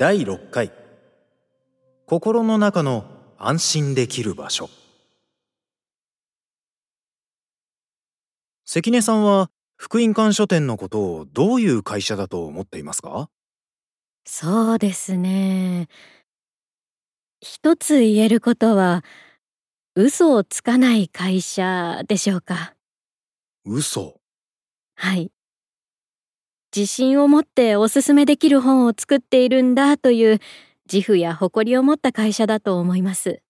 第6回心の中の安心できる場所関根さんは福音館書店のことをどういう会社だと思っていますか？そうですね。一つ言えることは、嘘をつかない会社でしょうか？嘘はい。自信を持っておすすめできる本を作っているんだという自負や誇りを持った会社だと思います。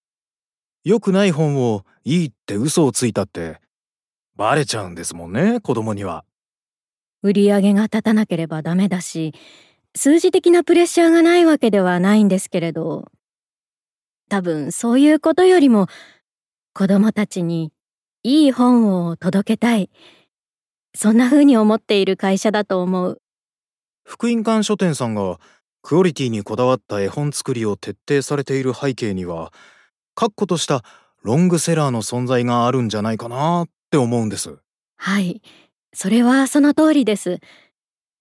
良くない本をいいって嘘をついたってバレちゃうんですもんね子供には売り上げが立たなければダメだし、数字的なプレッシャーがないわけではないんですけれど、多分そういうことよりも子供たちにいい本を届けたい。そんな風に思っている会社だと思う。福音館書店さんがクオリティにこだわった絵本作りを徹底されている背景には確固としたロングセラーの存在があるんじゃないかなって思うんですはい。それはその通りです。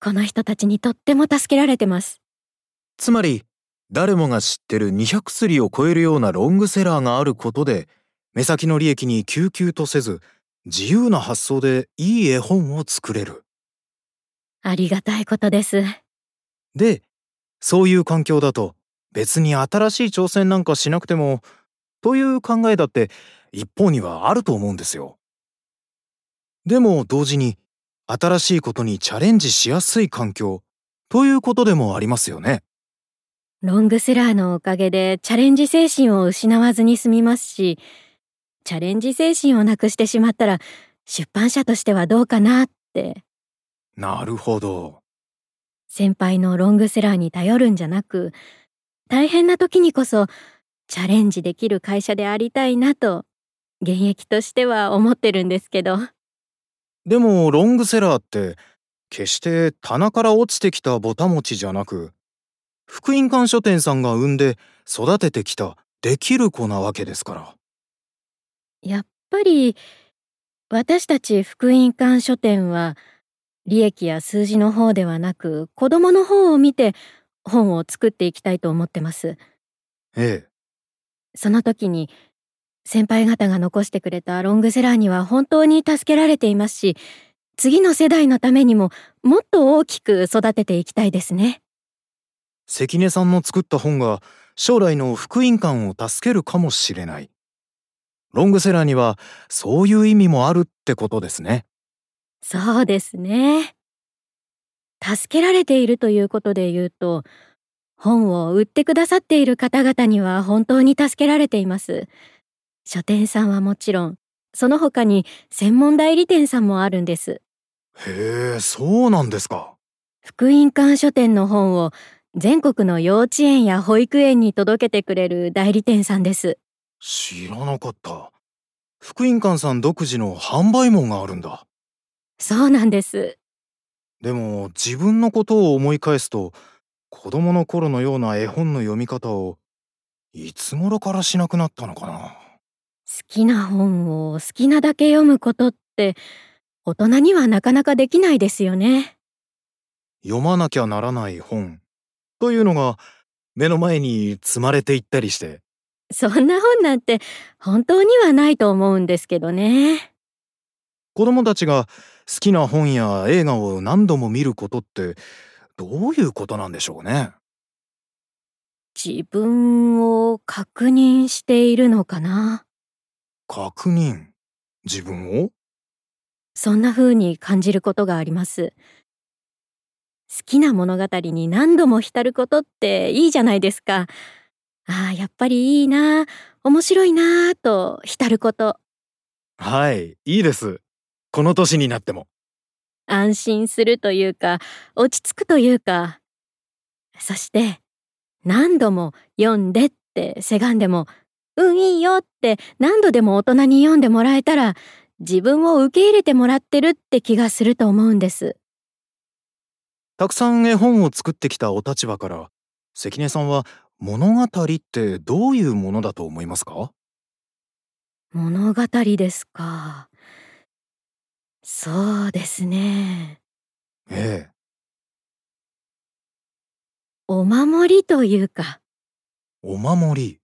この人たちにとっても助けられてます。つまり誰もが知ってる200釣を超えるようなロングセラーがあることで目先の利益に救急とせず自由な発想でいい絵本を作れるありがたいことです。でそういう環境だと別に新しい挑戦なんかしなくてもという考えだって一方にはあると思うんですよ。でも同時に新しいことにチャレンジしやすい環境ということでもありますよね。ロングセラーのおかげでチャレンジ精神を失わずに済みますし、チャレンジ精神をなくしてしまったら出版社としてはどうかなって、なるほど。先輩のロングセラーに頼るんじゃなく、大変な時にこそチャレンジできる会社でありたいなと、現役としては思ってるんですけど。でもロングセラーって決して棚から落ちてきたぼたもちじゃなく福音館書店さんが生んで育ててきたできる子なわけですから。やっぱり私たち福音館書店は利益や数字の方ではなく子供の方を見て本を作っていきたいと思ってます。ええ。その時に先輩方が残してくれたロングセラーには本当に助けられていますし次の世代のためにももっと大きく育てていきたいですね。関根さんの作った本が将来の福音館を助けるかもしれない。ロングセラーにはそういう意味もあるってことですね。そうですね。助けられているということで言うと、本を売ってくださっている方々には本当に助けられています。書店さんはもちろん、その他に専門代理店さんもあるんです。へえ、そうなんですか。福音館書店の本を全国の幼稚園や保育園に届けてくれる代理店さんです。知らなかった。福音館さん独自の販売網があるんだ。そうなんです。でも自分のことを思い返すと子供の頃のような絵本の読み方をいつ頃からしなくなったのかな。好きな本を好きなだけ読むことって大人にはなかなかできないですよね。読まなきゃならない本というのが目の前に積まれていったりしてそんな本なんて本当にはないと思うんですけどね。子供たちが好きな本や映画を何度も見ることってどういうことなんでしょうね？自分を確認しているのかな？確認？自分を？そんな風に感じることがあります。好きな物語に何度も浸ることっていいじゃないですか。ああ、やっぱりいいな、面白いなと浸ること。はいいいです。この年になっても。安心するというか、落ち着くというか。そして、何度も読んでってせがんでも、うんいいよって何度でも大人に読んでもらえたら、自分を受け入れてもらってるって気がすると思うんです。たくさん絵本を作ってきたお立場から関根さんは物語ってどういうものだと思いますか？物語ですか。そうですね。ええお守りというか、お守り。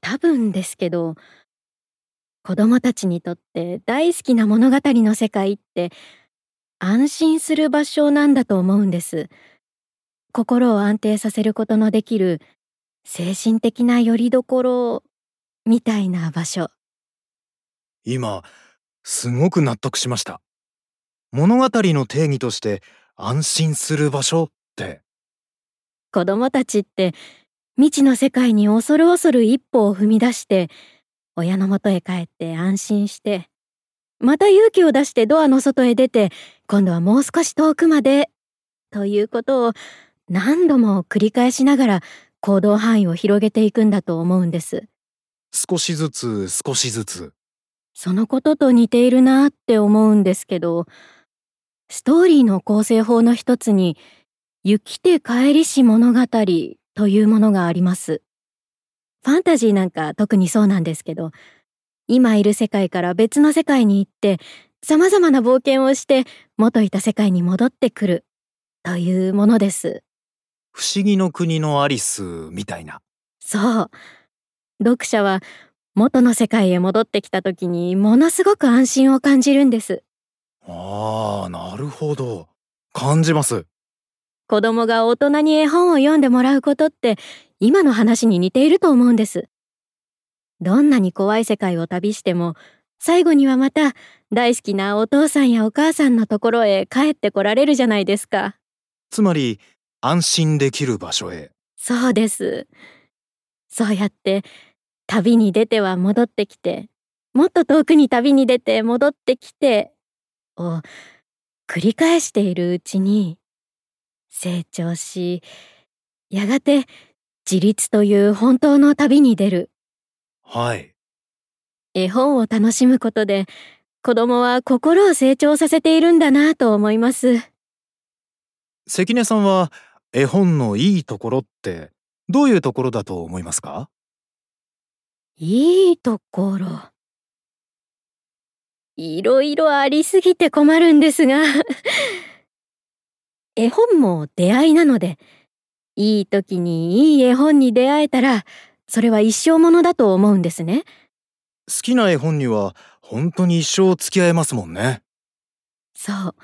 多分ですけど、子供たちにとって大好きな物語の世界って安心する場所なんだと思うんです。心を安定させることのできる精神的な拠り所みたいな場所。今、すごく納得しました。物語の定義として安心する場所って、子供たちって未知の世界に恐る恐る一歩を踏み出して親の元へ帰って安心してまた勇気を出してドアの外へ出て今度はもう少し遠くまでということを何度も繰り返しながら行動範囲を広げていくんだと思うんです。少しずつ少しずつ。そのことと似ているなって思うんですけど、ストーリーの構成法の一つに、雪て帰りし物語というものがあります。ファンタジーなんか特にそうなんですけど、今いる世界から別の世界に行って、様々な冒険をして元いた世界に戻ってくるというものです。不思議の国のアリスみたいな。そう。読者は元の世界へ戻ってきた時にものすごく安心を感じるんです。ああ、なるほど。感じます。子供が大人に絵本を読んでもらうことって今の話に似ていると思うんです。どんなに怖い世界を旅しても最後にはまた大好きなお父さんやお母さんのところへ帰ってこられるじゃないですか。つまり、安心できる場所へ。そうです。そうやって旅に出ては戻ってきて、もっと遠くに旅に出て戻ってきてを繰り返しているうちに成長し、やがて自立という本当の旅に出る。はい。絵本を楽しむことで子供は心を成長させているんだなと思います。関根さんは、絵本のいいところって、どういうところだと思いますか？いいところ。いろいろありすぎて困るんですが。絵本も出会いなので、いい時にいい絵本に出会えたら、それは一生ものだと思うんですね。好きな絵本には、本当に一生付き合えますもんね。そう。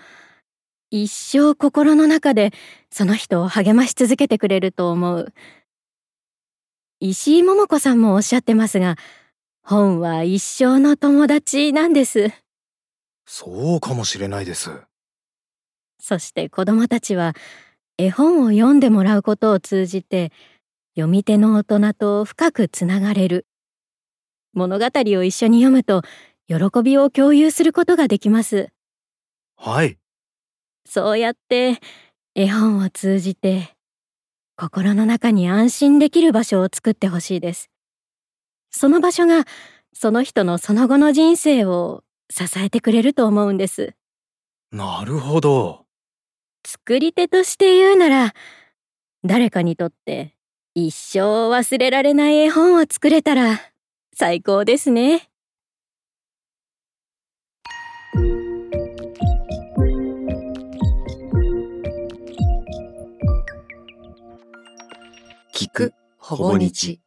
一生心の中でその人を励まし続けてくれると思う。石井桃子さんもおっしゃってますが、本は一生の友達なんです。そうかもしれないです。そして子供たちは絵本を読んでもらうことを通じて読み手の大人と深くつながれる。物語を一緒に読むと喜びを共有することができます。はい。そうやって絵本を通じて心の中に安心できる場所を作ってほしいです。その場所がその人のその後の人生を支えてくれると思うんです。なるほど。作り手として言うなら、誰かにとって一生忘れられない絵本を作れたら最高ですね。ほぼ日。